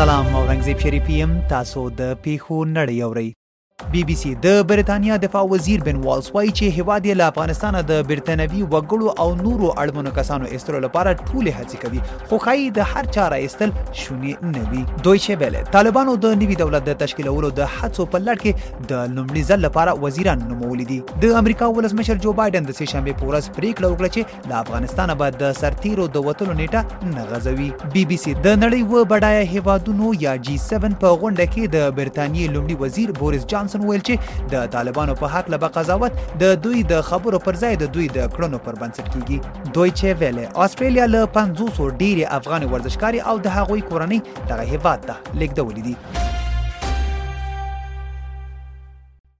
سلام اورنګزیب شریفی يم تاسو د پیښو نړۍ اورئ بي بي سي د بریتانیا دفاع وزیر بن والز وایي چې هیواد یې له افغانستان د برتنوي وګړو او نورو اړمنو کسانو ایستلو لپاره ټولې هڅې کوي خو ښایي د هر چا را ایستل شونې نه وي دویچه ویله طالبانو د نوي دولت د تشکیلولو د هڅو په لړ کې د لومړي ځل لپاره وزیران نومولي دي د امریکا ولسمشر جو بایدن د سې شنبه په ورځ پریکړه وکړه چې له افغانستانه به د سرتیرو د وتلو نیټه نه غځوي بي بي سي د نړۍ و بډایه هیوادونو یا جی 7 په غونډه کې د برتانیې لومړي وزیر بوریس جانسون ویل چې د طالبانو په حق لبه قضاوت د دوی د خبرو پر ځای د دوی د کړنو پر بنسټ کیږي دوی چې ویل استرالیا له 500 ډیری افغان ورزشکاري او د هغوی کورنۍ دغه هېواد ته لېږدولي دي.